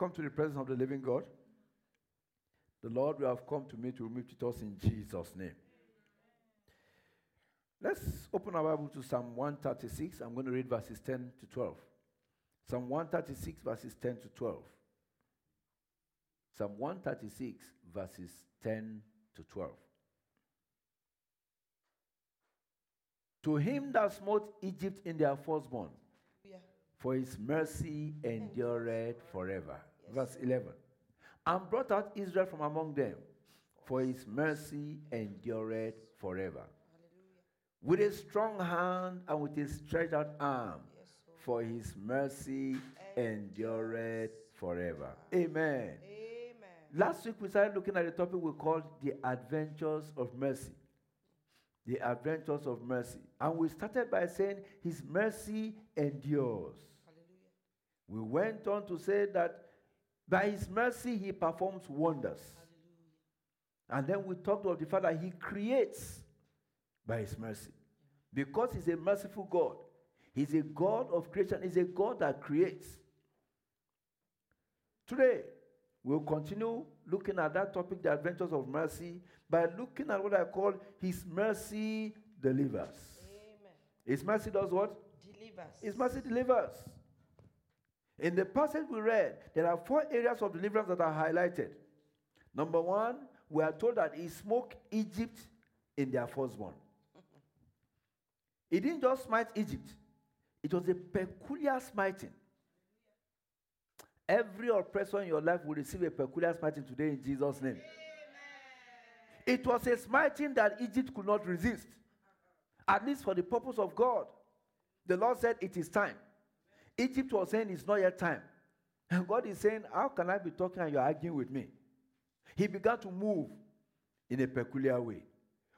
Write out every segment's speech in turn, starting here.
Welcome to the presence of the living God. The Lord we have come to meet will meet with us in Jesus' name. Let's open our Bible to Psalm 136. I'm going to read verses 10 to 12. Psalm 136, verses 10 to 12. Psalm 136, verses 10 to 12. To him that smote Egypt in their firstborn, for his mercy endureth forever. Verse 11. And brought out Israel from among them, for his mercy endureth forever. With a strong hand and with a stretched out arm, for his mercy endureth forever. Amen. Amen. Last week we started looking at the topic we called the adventures of mercy. The adventures of mercy. And we started by saying his mercy endures. We went on to say that by his mercy he performs wonders. And then we talked of the fact that he creates by his mercy. Because he's a merciful God. He's a God of creation. He's a God that creates. Today, we'll continue looking at that topic, the adventures of mercy, by looking at what I call his mercy delivers. Amen. His mercy does what? Delivers. His mercy delivers. In the passage we read, there are four areas of deliverance that are highlighted. Number one, we are told that he smote Egypt in their firstborn. He didn't just smite Egypt, it was a peculiar smiting. Every oppressor in your life will receive a peculiar smiting today in Jesus' name. It was a smiting that Egypt could not resist, at least for the purpose of God. The Lord said, It is time. Egypt was saying, It's not yet time. And God is saying, How can I be talking and you're arguing with me? He began to move in a peculiar way.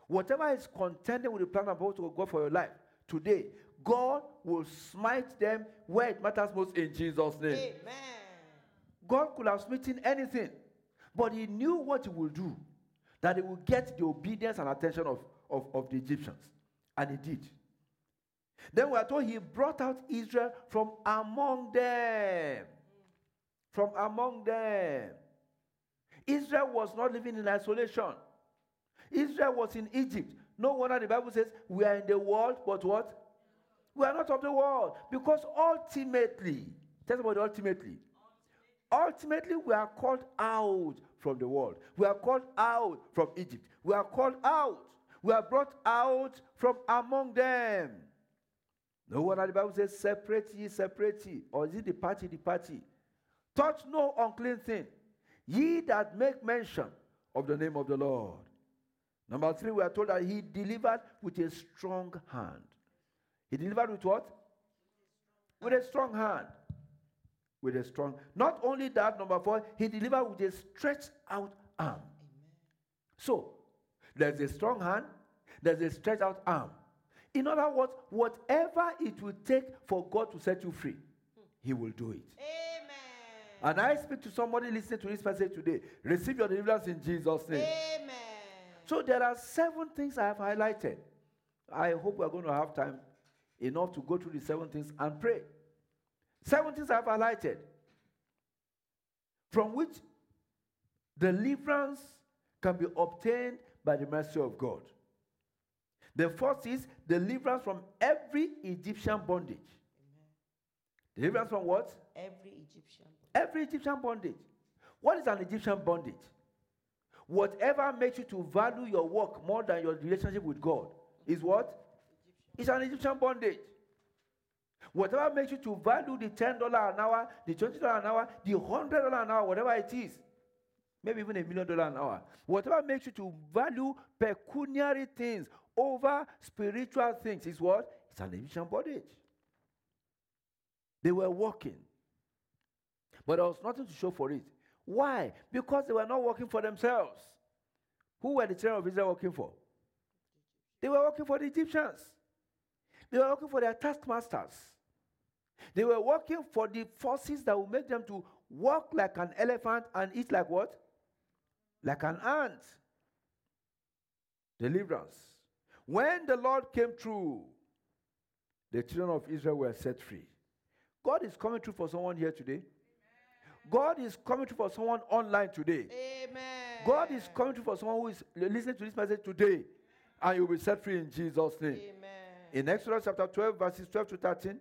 Whatever is contending with the plan and purpose of God for your life, today, God will smite them where it matters most in Jesus' name. Amen. God could have smitten anything, but he knew what he would do, that he would get the obedience and attention of, of, of the Egyptians. And he did. Then we are told he brought out Israel from among them. From among them. Israel was not living in isolation. Israel was in Egypt. No wonder the Bible says we are in the world, but what? We are not of the world. Because ultimately, tell somebody ultimately. Ultimately, we are called out from the world. We are called out from Egypt. We are called out. We are brought out from among them. No wonder the Bible says, separate ye, separate ye. Or is it the party, the party? Touch no unclean thing. Ye that make mention of the name of the Lord. Number three, we are told that he delivered with a strong hand. He delivered with what? With a strong hand. With a strong. Not only that, number four, he delivered with a stretched out arm. So, there's a strong hand, there's a stretched out arm. In other words, whatever it will take for God to set you free, he will do it. Amen. And I speak to somebody listening to this message today. Receive your deliverance in Jesus' name. Amen. So there are seven things I have highlighted. I hope we're going to have time enough to go through the seven things and pray. Seven things I have highlighted. From which deliverance can be obtained by the mercy of God. The first is deliverance from every Egyptian bondage. Deliverance from what? Every Egyptian. Every Egyptian bondage. What is an Egyptian bondage? Whatever makes you to value your work more than your relationship with God is what? It's an Egyptian bondage. Whatever makes you to value the $10 an hour, the $20 an hour, the $100 an hour, whatever it is, maybe even a million dollar an hour, whatever makes you to value pecuniary things over spiritual things is what? It's an Egyptian bondage. They were working, but there was nothing to show for it. Why? Because they were not working for themselves. Who were the children of Israel working for? They were working for the Egyptians. They were working for their taskmasters. They were working for the forces that would make them to walk like an elephant and eat like what? Like an ant. Deliverance. When the Lord came through, the children of Israel were set free. God is coming through for someone here today. God is coming through for someone online today. Amen. God is coming through for someone who is listening to this message today, and you'll be set free in Jesus' name. Amen. In Exodus chapter 12, verses 12 to 13,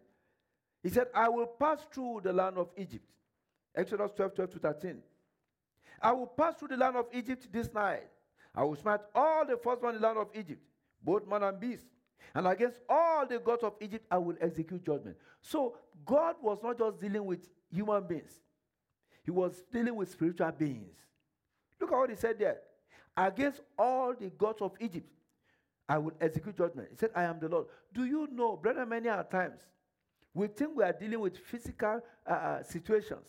he said, I will pass through the land of Egypt. Exodus 12, 12 to 13. I will pass through the land of Egypt this night. I will smite all the firstborn in the land of Egypt, both man and beast. And against all the gods of Egypt, I will execute judgment. So, God was not just dealing with human beings, He was dealing with spiritual beings. Look at what He said there. Against all the gods of Egypt, I will execute judgment. He said, I am the Lord. Do you know, brethren, many are times we think we are dealing with physical uh, uh, situations.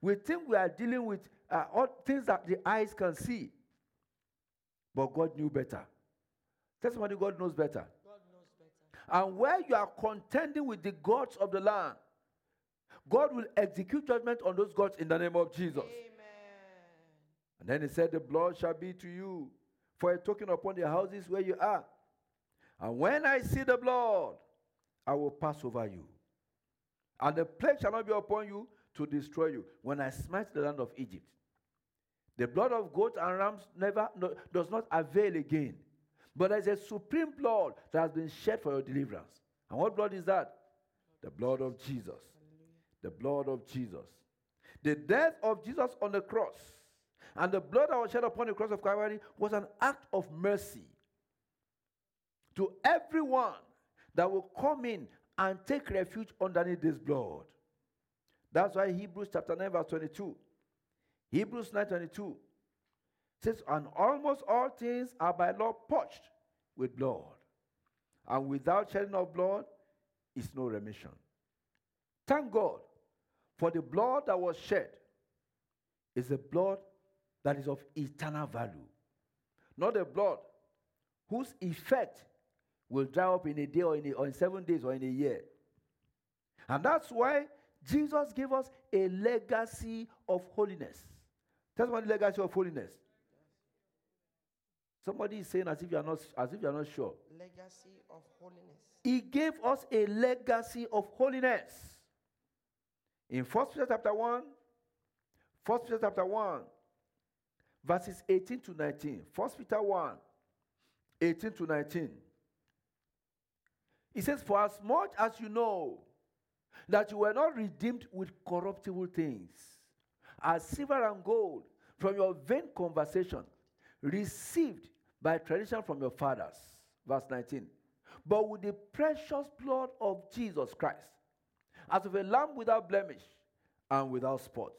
We think we are dealing with uh, all things that the eyes can see. But God knew better. Tell somebody God knows better. God knows better. And where you are contending with the gods of the land, God will execute judgment on those gods in the name of Jesus. Amen. And then he said, The blood shall be to you for a token upon the houses where you are. And when I see the blood, I will pass over you. And the plague shall not be upon you to destroy you when I smite the land of Egypt. The blood of goats and rams never no, does not avail again. But there's a supreme blood that has been shed for your deliverance. And what blood is that? The blood of Jesus. The blood of Jesus. The death of Jesus on the cross and the blood that was shed upon the cross of Calvary was an act of mercy to everyone that will come in and take refuge underneath this blood. That's why Hebrews chapter 9, verse 22. Hebrews 9 22 says, And almost all things are by law purged with blood. And without shedding of blood is no remission. Thank God for the blood that was shed is a blood that is of eternal value. Not a blood whose effect will dry up in a day or in, a, or in seven days or in a year. And that's why Jesus gave us a legacy of holiness. That's one legacy of holiness. Somebody is saying as if you are not as if you are not sure. Legacy of holiness. He gave us a legacy of holiness. In First Peter chapter 1, First Peter chapter 1, verses 18 to 19. First Peter 1, 18 to 19. He says, For as much as you know that you were not redeemed with corruptible things, as silver and gold, from your vain conversation, received by tradition from your fathers. Verse 19. But with the precious blood of Jesus Christ, as of a lamb without blemish and without spot.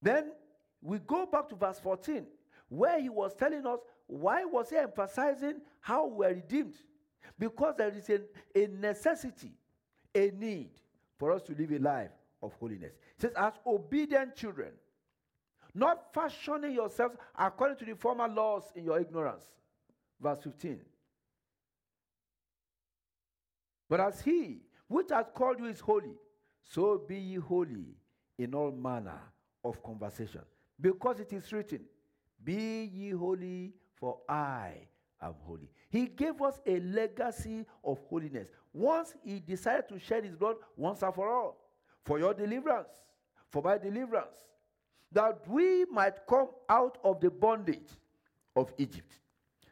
Then we go back to verse 14, where he was telling us why was he emphasizing how we are redeemed? Because there is a, a necessity, a need for us to live a life of holiness. It says, as obedient children, not fashioning yourselves according to the former laws in your ignorance. Verse 15. But as he which has called you is holy, so be ye holy in all manner of conversation. Because it is written, Be ye holy, for I am holy. He gave us a legacy of holiness. Once he decided to shed his blood once and for all, for your deliverance, for my deliverance, that we might come out of the bondage of Egypt,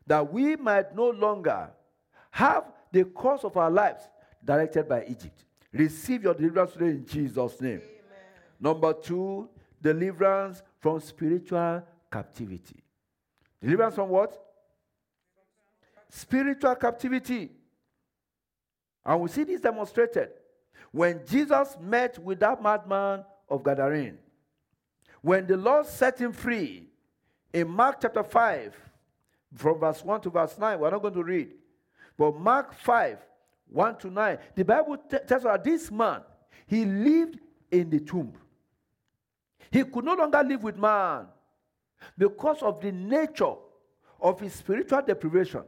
that we might no longer have the course of our lives directed by Egypt. Receive your deliverance today in Jesus' name. Amen. Number two, deliverance from spiritual captivity. Deliverance from what? Spiritual captivity. And we see this demonstrated when Jesus met with that madman of Gadarene. When the Lord set him free in Mark chapter 5, from verse 1 to verse 9, we're not going to read. But Mark 5, 1 to 9, the Bible t- tells us this man, he lived in the tomb. He could no longer live with man because of the nature of his spiritual deprivation.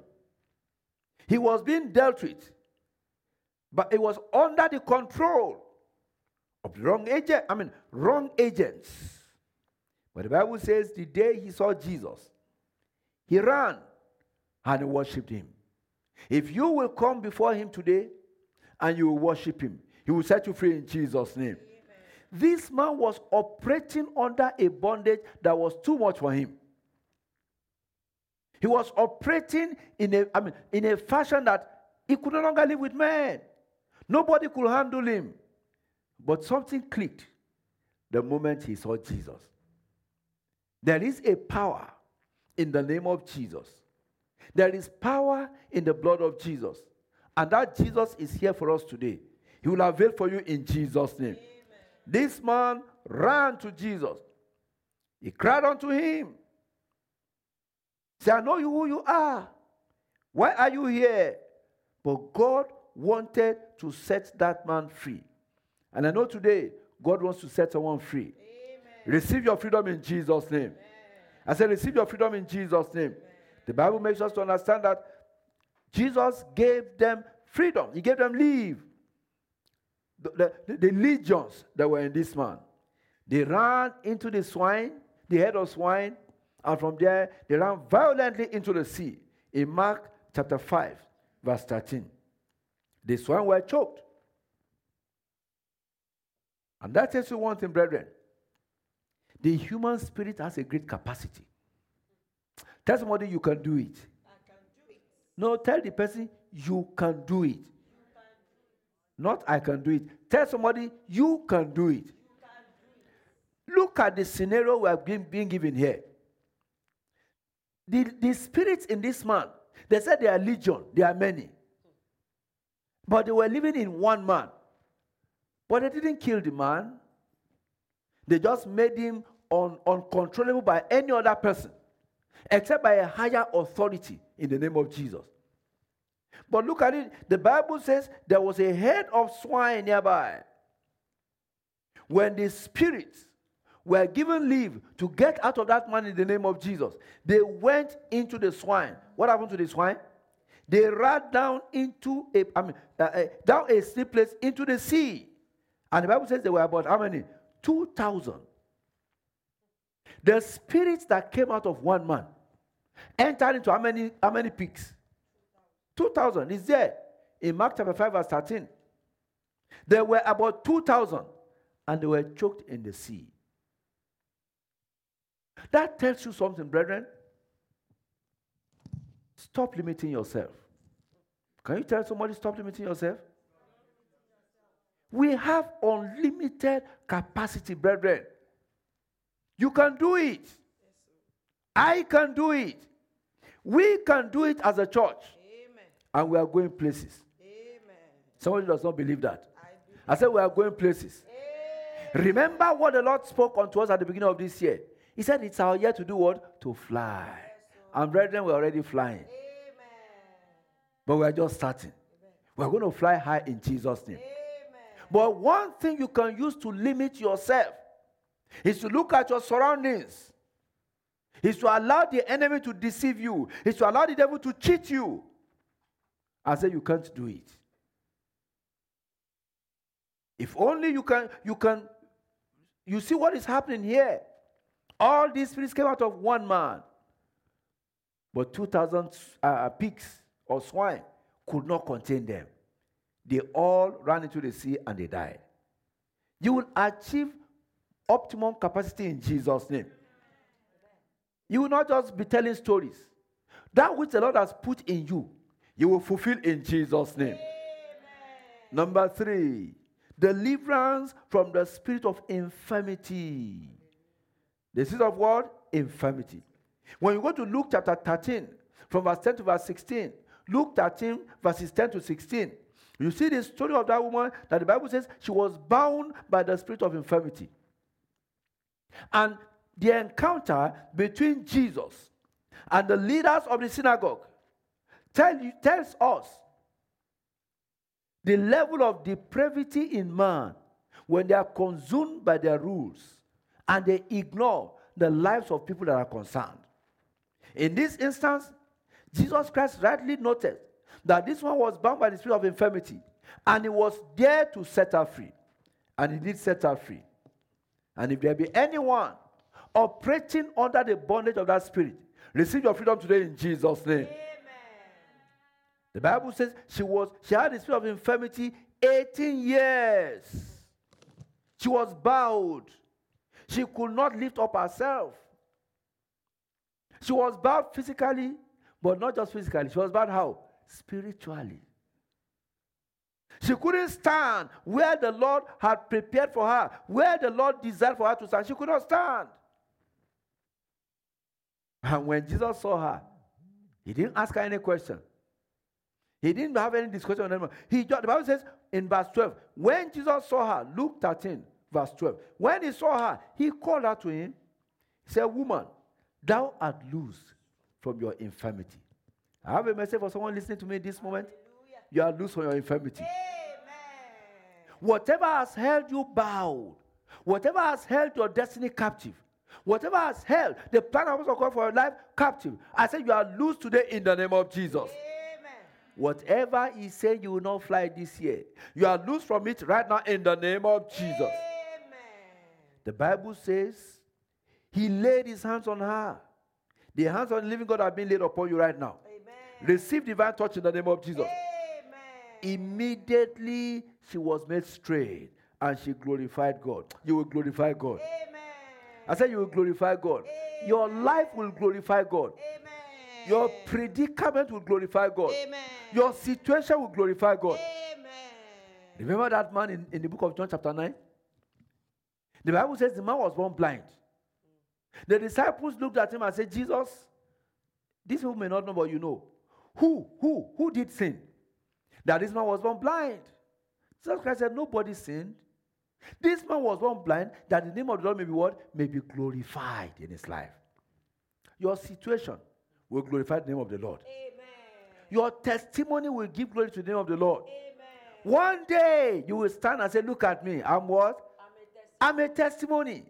He was being dealt with, but it was under the control of wrong agent. I mean, wrong agents. But the Bible says the day he saw Jesus, he ran and worshipped him. If you will come before him today and you will worship him, he will set you free in Jesus' name. Amen. This man was operating under a bondage that was too much for him. He was operating in a, I mean, in a fashion that he could no longer live with men. Nobody could handle him. But something clicked the moment he saw Jesus. There is a power in the name of Jesus. There is power in the blood of Jesus. And that Jesus is here for us today. He will avail for you in Jesus' name. Amen. This man ran to Jesus. He cried unto him. Say, I know you who you are. Why are you here? But God wanted to set that man free. And I know today, God wants to set someone free. Amen. Receive your freedom in Jesus' name. I said, receive your freedom in Jesus' name. The Bible makes us to understand that Jesus gave them freedom, He gave them leave. The, the, the legions that were in this man, they ran into the swine, the head of swine, and from there they ran violently into the sea. In Mark chapter 5, verse 13. The swine were choked. And that tells you one thing, brethren. The human spirit has a great capacity. Tell somebody you can do it. I Can do it. No, tell the person you can do it. Not I can do it. Tell somebody you can do it. Look at the scenario we are being, being given here. The, the spirits in this man, they said they are legion, they are many. But they were living in one man. But they didn't kill the man. They just made him un, uncontrollable by any other person, except by a higher authority in the name of Jesus. But look at it. The Bible says there was a head of swine nearby. When the spirits were given leave to get out of that man in the name of Jesus, they went into the swine. What happened to the swine? They ran down into a, I mean, uh, uh, down a steep place into the sea. And the Bible says there were about how many? 2,000. The spirits that came out of one man entered into how many, how many pigs? 2,000 is there in Mark chapter 5, verse 13. There were about 2,000 and they were choked in the sea. That tells you something, brethren. Stop limiting yourself. Can you tell somebody stop limiting yourself? We have unlimited capacity, brethren. You can do it. I can do it. We can do it as a church and we are going places. Amen. Somebody does not believe that. I, I said we are going places. Amen. Remember what the Lord spoke unto us at the beginning of this year. He said it's our year to do what? To fly. Yes, and brethren, we're already flying. Amen. But we're just starting. We're going to fly high in Jesus' name. But one thing you can use to limit yourself is to look at your surroundings. Is to allow the enemy to deceive you. Is to allow the devil to cheat you. I say you can't do it. If only you can, you can, you see what is happening here. All these spirits came out of one man. But 2,000 uh, pigs or swine could not contain them. They all ran into the sea and they died. You will achieve optimum capacity in Jesus' name. You will not just be telling stories. That which the Lord has put in you, you will fulfill in Jesus' name. Amen. Number three, deliverance from the spirit of infirmity. The spirit of what? Infirmity. When you go to Luke chapter 13, from verse 10 to verse 16, Luke 13, verses 10 to 16, you see the story of that woman that the Bible says she was bound by the spirit of infirmity. And the encounter between Jesus and the leaders of the synagogue tell you, tells us the level of depravity in man when they are consumed by their rules and they ignore the lives of people that are concerned. In this instance, Jesus Christ rightly noted that this one was bound by the spirit of infirmity, and he was there to set her free. And he did set her free. And if there be anyone operating under the bondage of that spirit, receive your freedom today in Jesus' name. Amen. The Bible says she was she had the spirit of infirmity 18 years. She was bowed. She could not lift up herself. She was bowed physically, but not just physically. She was bowed how? Spiritually. She couldn't stand where the Lord had prepared for her, where the Lord desired for her to stand. She could not stand. And when Jesus saw her, he didn't ask her any question. He didn't have any discussion on them. He just, the Bible says in verse 12, when Jesus saw her, Luke 13, verse 12, when he saw her, he called her to him. He said, Woman, thou art loose from your infirmity. I have a message for someone listening to me this moment. Hallelujah. You are loose from your infirmity. Amen. Whatever has held you bound, whatever has held your destiny captive, whatever has held the plan of God for your life captive, I say you are loose today in the name of Jesus. Amen. Whatever He said you will not fly this year, you are loose from it right now in the name of Jesus. Amen. The Bible says He laid His hands on her. The hands of the living God have been laid upon you right now. Amen. Receive divine touch in the name of Jesus. Amen. Immediately she was made straight and she glorified God. You will glorify God. Amen. I said you will glorify God. Your life will glorify God. Amen. Your predicament will glorify God. Amen. Your situation will glorify God. Amen. Remember that man in, in the book of John, chapter 9? The Bible says the man was born blind. The disciples looked at him and said, Jesus, these people may not know, but you know. Who, who, who did sin? That this man was born blind. Jesus Christ said, Nobody sinned. This man was born blind that the name of the Lord may be what? May be glorified in his life. Your situation will glorify the name of the Lord. Amen. Your testimony will give glory to the name of the Lord. Amen. One day you will stand and say, Look at me. I'm what? I'm a testimony. I'm a testimony.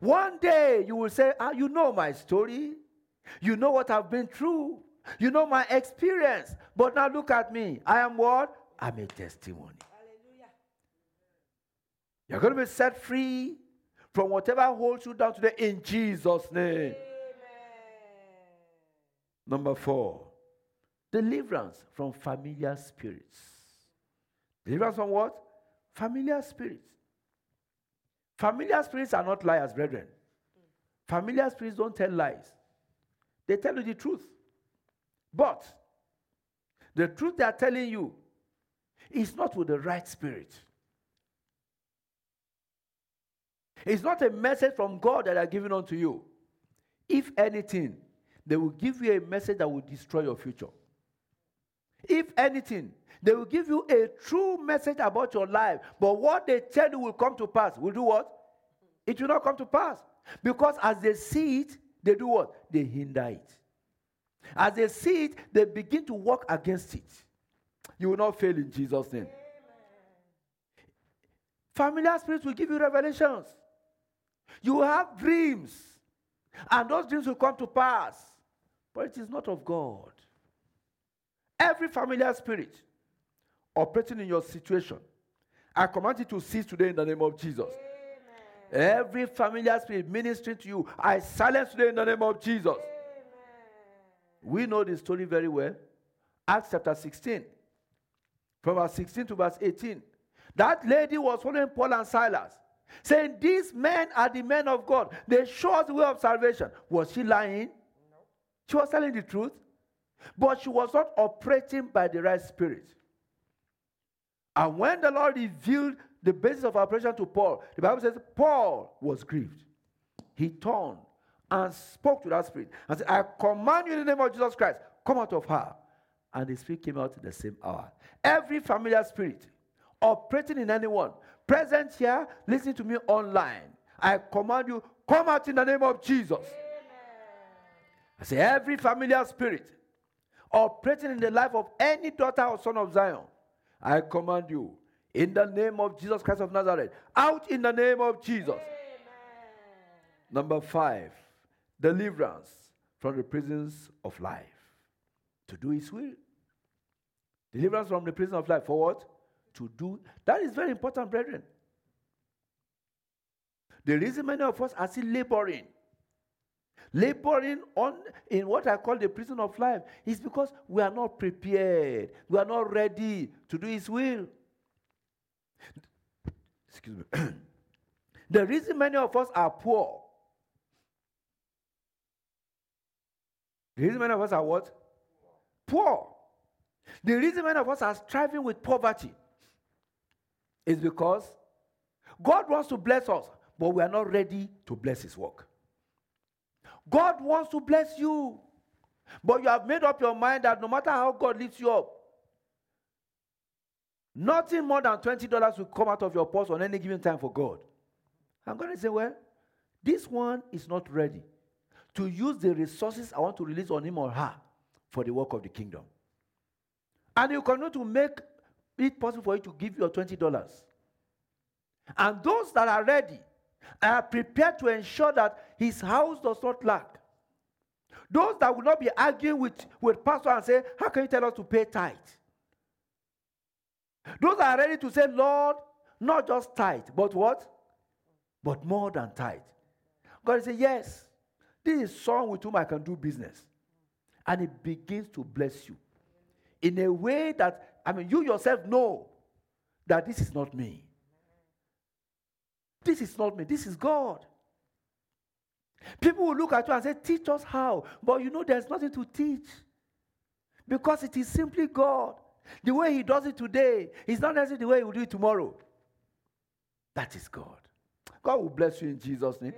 One day you will say, ah, You know my story. You know what I've been through. You know my experience. But now look at me. I am what? I'm a testimony. Hallelujah. You're going to be set free from whatever holds you down today in Jesus' name. Amen. Number four, deliverance from familiar spirits. Deliverance from what? Familiar spirits. Familiar spirits are not liars, brethren. Mm. Familiar spirits don't tell lies, they tell you the truth. But the truth they are telling you is not with the right spirit. It's not a message from God that are giving unto you. If anything, they will give you a message that will destroy your future. If anything, they will give you a true message about your life, but what they tell you will come to pass. Will do what? It will not come to pass. Because as they see it, they do what? They hinder it. As they see it, they begin to work against it. You will not fail in Jesus' name. Familiar spirits will give you revelations. You will have dreams, and those dreams will come to pass, but it is not of God. Every familiar spirit operating in your situation, I command you to cease today in the name of Jesus. Every familiar spirit ministering to you, I silence today in the name of Jesus. We know this story very well. Acts chapter 16, from verse 16 to verse 18. That lady was following Paul and Silas, saying, These men are the men of God. They show us the way of salvation. Was she lying? She was telling the truth, but she was not operating by the right spirit. And when the Lord revealed the basis of our operation to Paul, the Bible says Paul was grieved. He turned and spoke to that spirit and said, I command you in the name of Jesus Christ, come out of her. And the spirit came out in the same hour. Every familiar spirit operating in anyone, present here, listening to me online, I command you, come out in the name of Jesus. I say, every familiar spirit operating in the life of any daughter or son of Zion, I command you, in the name of Jesus Christ of Nazareth, out in the name of Jesus. Number five, deliverance from the prisons of life. To do his will. Deliverance from the prison of life. For what? To do. That is very important, brethren. The reason many of us are still laboring, laboring on in what I call the prison of life, is because we are not prepared. We are not ready to do His will. Excuse me. the reason many of us are poor. The reason many of us are what? Poor. The reason many of us are striving with poverty is because God wants to bless us, but we are not ready to bless His work. God wants to bless you, but you have made up your mind that no matter how God lifts you up, nothing more than $20 will come out of your purse on any given time for God. I'm going to say, well, this one is not ready to use the resources I want to release on him or her for the work of the kingdom. And you continue to make it possible for you to give your $20. And those that are ready are prepared to ensure that his house does not lack. Those that will not be arguing with, with pastor and say, How can you tell us to pay tithe? Those are ready to say, Lord, not just tithe, but what? But more than tithe. God say, Yes, this is someone with whom I can do business. And it begins to bless you in a way that, I mean, you yourself know that this is not me. This is not me, this is God. People will look at you and say, Teach us how. But you know, there's nothing to teach because it is simply God. The way He does it today is not necessarily the way He will do it tomorrow. That is God. God will bless you in Jesus' name.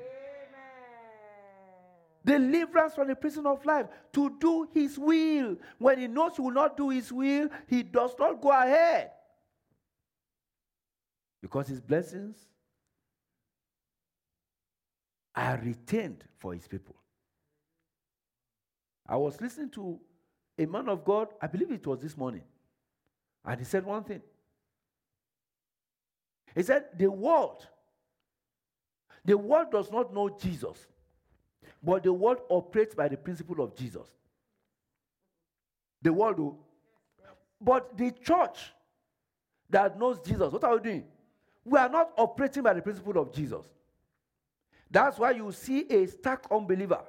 Deliverance from the prison of life to do His will. When He knows He will not do His will, He does not go ahead. Because His blessings are retained for his people. I was listening to a man of God, I believe it was this morning, and he said one thing. He said, The world, the world does not know Jesus, but the world operates by the principle of Jesus. The world, do. But the church that knows Jesus, what are we doing? We are not operating by the principle of Jesus. That's why you see a stark unbeliever.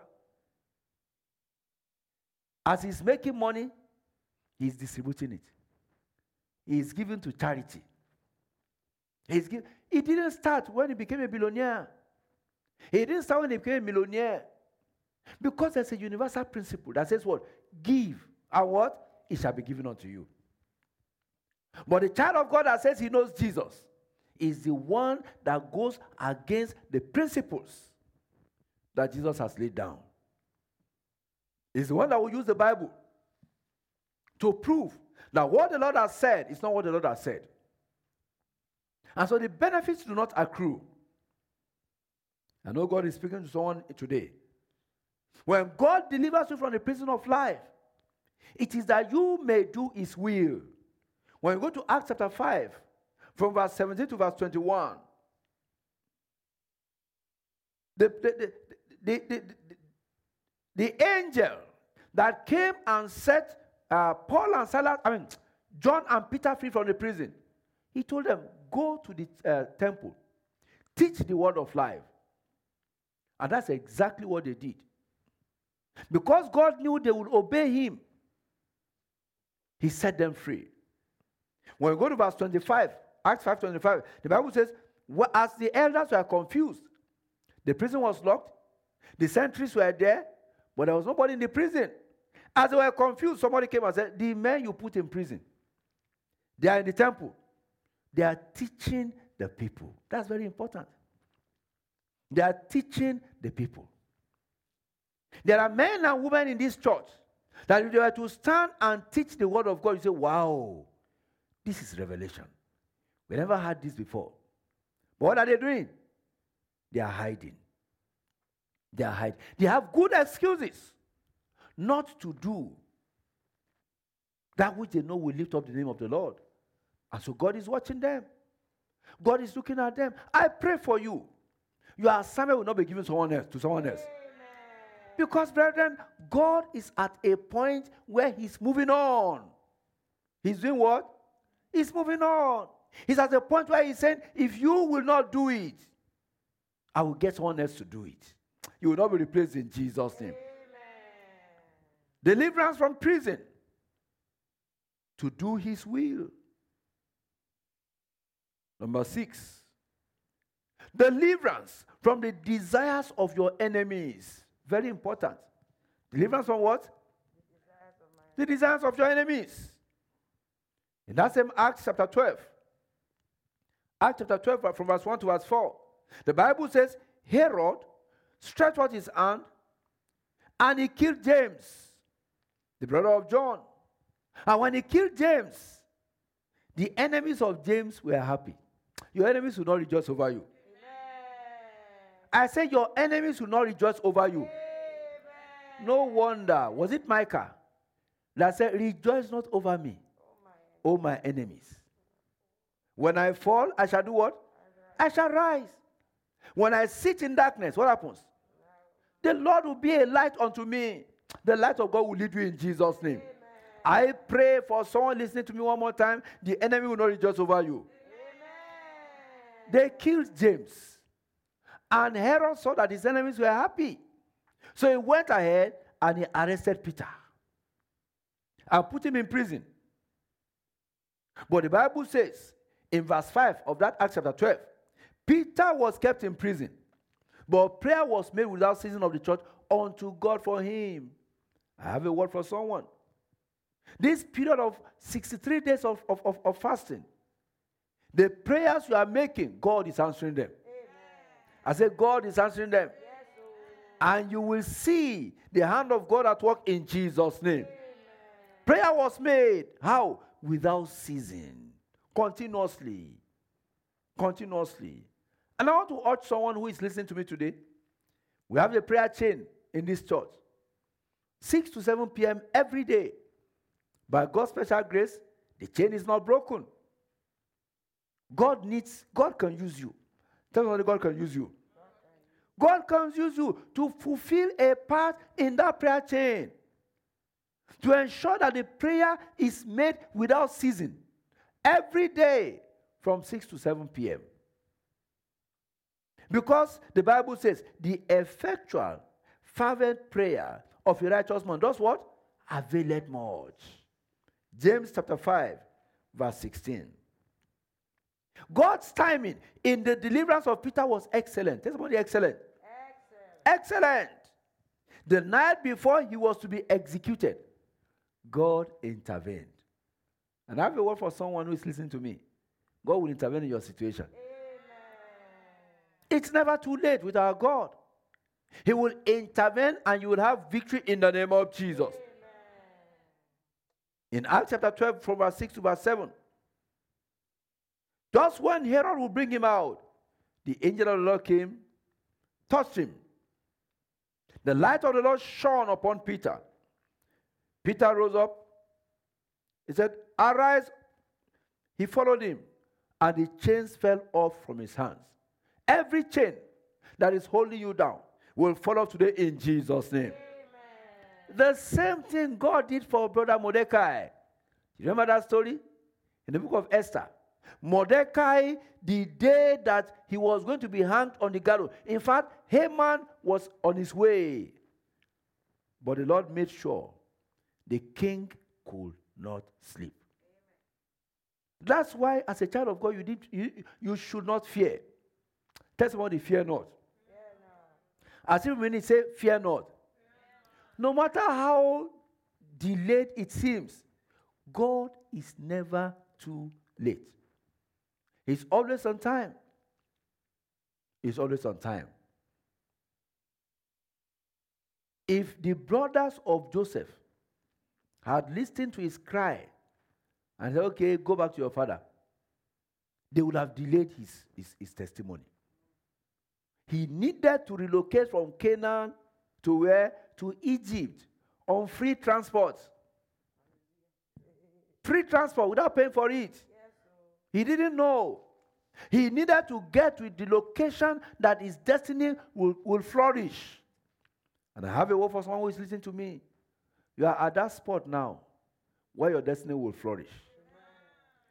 As he's making money, he's distributing it. He's given to charity. He's give, it didn't start when he became a billionaire. He didn't start when he became a millionaire. Because there's a universal principle that says what? Give. And what? It shall be given unto you. But the child of God that says he knows Jesus, is the one that goes against the principles that Jesus has laid down. Is the one that will use the Bible to prove that what the Lord has said is not what the Lord has said. And so the benefits do not accrue. I know God is speaking to someone today. When God delivers you from the prison of life, it is that you may do his will. When you go to Acts chapter 5, from verse 17 to verse 21. The, the, the, the, the, angel that came and set uh, Paul and Silas, I mean, John and Peter free from the prison, he told them, Go to the uh, temple, teach the word of life. And that's exactly what they did. Because God knew they would obey him, he set them free. When we go to verse 25, Acts 5.25, the Bible says, as the elders were confused, the prison was locked, the sentries were there, but there was nobody in the prison. As they were confused, somebody came and said, The men you put in prison, they are in the temple. They are teaching the people. That's very important. They are teaching the people. There are men and women in this church that if they were to stand and teach the word of God, you say, Wow, this is revelation. We never had this before. But what are they doing? They are hiding. They are hiding. They have good excuses not to do that which they know will lift up the name of the Lord. And so God is watching them. God is looking at them. I pray for you. Your assignment will not be given someone else to someone else. Because, brethren, God is at a point where He's moving on. He's doing what? He's moving on. He's at a point where He's saying, if you will not do it, I will get someone else to do it. You will not be replaced in Jesus' name. Deliverance from prison to do His will. Number six, deliverance from the desires of your enemies. Very important. Deliverance from what? The desires of your enemies. In that same Acts chapter 12, Acts chapter 12, from verse 1 to verse 4, the Bible says, Herod stretched out his hand and he killed James, the brother of John. And when he killed James, the enemies of James were happy. Your enemies will not rejoice over you. I said, your enemies will not rejoice over you. No wonder. Was it Micah that said, Rejoice not over me, O my enemies? When I fall, I shall do what? I shall rise. When I sit in darkness, what happens? The Lord will be a light unto me. The light of God will lead you in Jesus' name. I pray for someone listening to me one more time. The enemy will not rejoice over you. They killed James. And Herod saw that his enemies were happy. So he went ahead and he arrested Peter and put him in prison. But the Bible says in verse 5 of that Acts chapter 12, Peter was kept in prison, but prayer was made without ceasing of the church unto God for him. I have a word for someone. This period of 63 days of, of, of, of fasting, the prayers you are making, God is answering them. I said, God is answering them. And you will see the hand of God at work in Jesus' name. Prayer was made. How? Without ceasing. Continuously. Continuously. And I want to urge someone who is listening to me today. We have a prayer chain in this church. 6 to 7 p.m. every day. By God's special grace, the chain is not broken. God needs, God can use you. Tell me God can use you. God can use you to fulfill a part in that prayer chain. To ensure that the prayer is made without ceasing. Every day from 6 to 7 p.m. Because the Bible says the effectual, fervent prayer of a righteous man does what? Availeth much. James chapter 5, verse 16. God's timing in the deliverance of Peter was excellent. Tell somebody excellent. Excellent. Excellent. The night before he was to be executed, God intervened. And I have a word for someone who is listening to me. God will intervene in your situation. Amen. It's never too late with our God. He will intervene and you will have victory in the name of Jesus. Amen. In Acts chapter 12, from verse 6 to verse 7, just when Herod will bring him out, the angel of the Lord came, touched him. The light of the Lord shone upon Peter. Peter rose up. He said, Arise. He followed him, and the chains fell off from his hands. Every chain that is holding you down will follow today in Jesus' name. Amen. The same thing God did for brother Mordecai. You remember that story? In the book of Esther. Mordecai, the day that he was going to be hanged on the gallows. In fact, Haman was on his way. But the Lord made sure the king could not sleep. That's why, as a child of God, you, did, you, you should not fear. Tell somebody, fear not. As if when he say, fear not. No matter how delayed it seems, God is never too late. He's always on time. He's always on time. If the brothers of Joseph had listened to his cry and said, okay, go back to your father, they would have delayed his, his, his testimony. He needed to relocate from Canaan to where? To Egypt on free transport. Free transport without paying for it. He didn't know. He needed to get to the location that his destiny will, will flourish. And I have a word for someone who is listening to me. You are at that spot now where your destiny will flourish.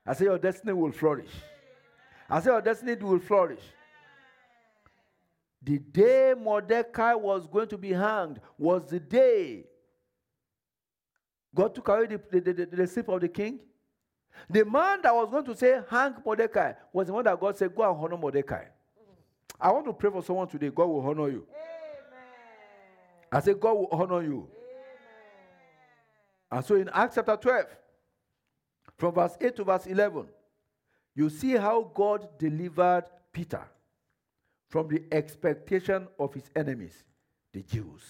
I say your destiny will flourish. I say your destiny will flourish. The day Mordecai was going to be hanged was the day God took away the, the, the, the, the slip of the king. The man that was going to say, hang Mordecai, was the one that God said, go and honor Mordecai. I want to pray for someone today. God will honor you. Amen. I said, God will honor you. And so in Acts chapter 12, from verse 8 to verse 11, you see how God delivered Peter from the expectation of his enemies, the Jews.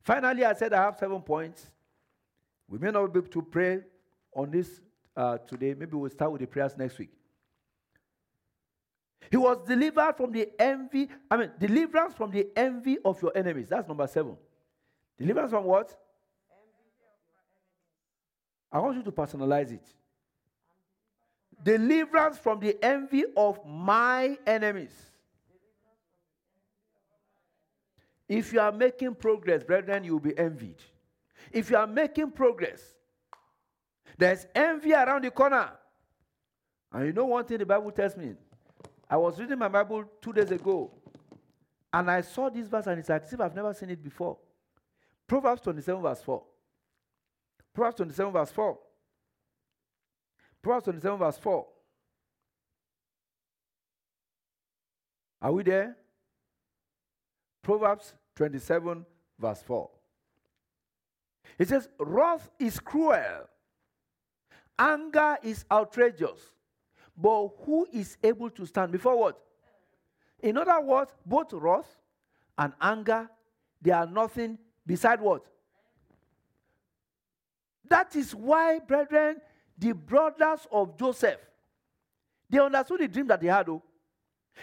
Finally, I said I have seven points. We may not be able to pray on this uh, today. Maybe we'll start with the prayers next week. He was delivered from the envy, I mean, deliverance from the envy of your enemies. That's number seven. Deliverance from what? I want you to personalize it. Deliverance from the envy of my enemies. If you are making progress, brethren, you will be envied. If you are making progress, there's envy around the corner. And you know one thing the Bible tells me? I was reading my Bible two days ago, and I saw this verse, and it's as if I've never seen it before. Proverbs 27, verse 4. Proverbs 27, verse 4. Proverbs 27, verse 4. Are we there? Proverbs 27, verse 4. It says, Wrath is cruel, anger is outrageous, but who is able to stand before what? In other words, both wrath and anger, they are nothing beside what? That is why, brethren, the brothers of Joseph, they understood the dream that they had. Oh.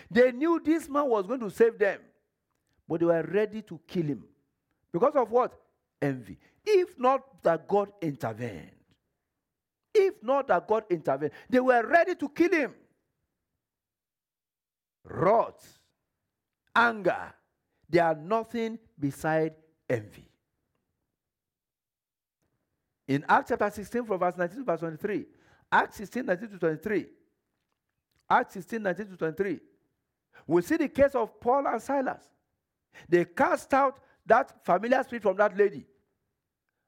They knew this man was going to save them, but they were ready to kill him. Because of what? Envy. If not that God intervened. If not that God intervened, they were ready to kill him. Wrath, anger, they are nothing beside envy. In Acts chapter 16, from verse 19 to verse 23, Acts 16, 19 to 23, Acts 16, 19 to 23, we see the case of Paul and Silas. They cast out that familiar spirit from that lady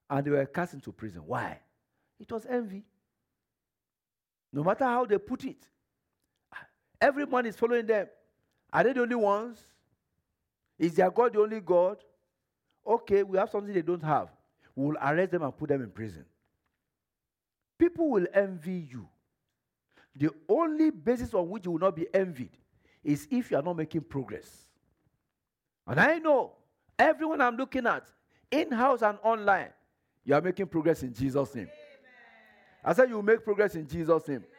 and they were cast into prison. Why? It was envy. No matter how they put it, everyone is following them. Are they the only ones? Is their God the only God? Okay, we have something they don't have. We'll arrest them and put them in prison. People will envy you. The only basis on which you will not be envied is if you are not making progress. And I know everyone I'm looking at, in house and online, you are making progress in Jesus' name. Amen. I said you make progress in Jesus' name. Amen.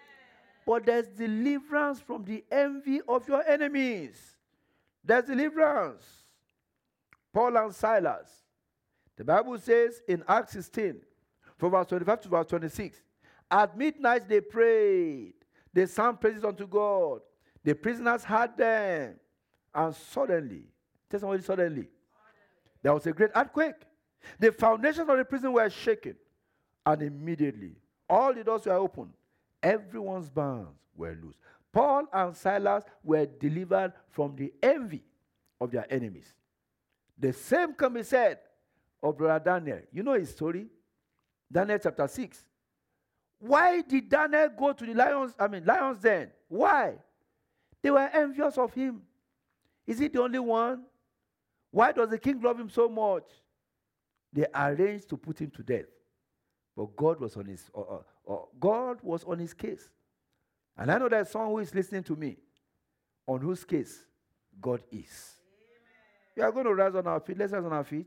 But there's deliverance from the envy of your enemies. There's deliverance. Paul and Silas. The Bible says in Acts 16, from verse 25 to verse 26, at midnight they prayed. They sang praises unto God. The prisoners heard them. And suddenly, tell somebody suddenly, there was a great earthquake the foundations of the prison were shaken, and immediately all the doors were opened. Everyone's bonds were loose. Paul and Silas were delivered from the envy of their enemies. The same can be said of Brother Daniel. You know his story? Daniel chapter 6. Why did Daniel go to the lions? I mean, lions then. Why? They were envious of him. Is he the only one? Why does the king love him so much? They arranged to put him to death. But God was on his uh, uh, uh, God was on his case. And I know there's someone who is listening to me on whose case God is. Amen. We are going to rise on our feet. Let's rise on our feet.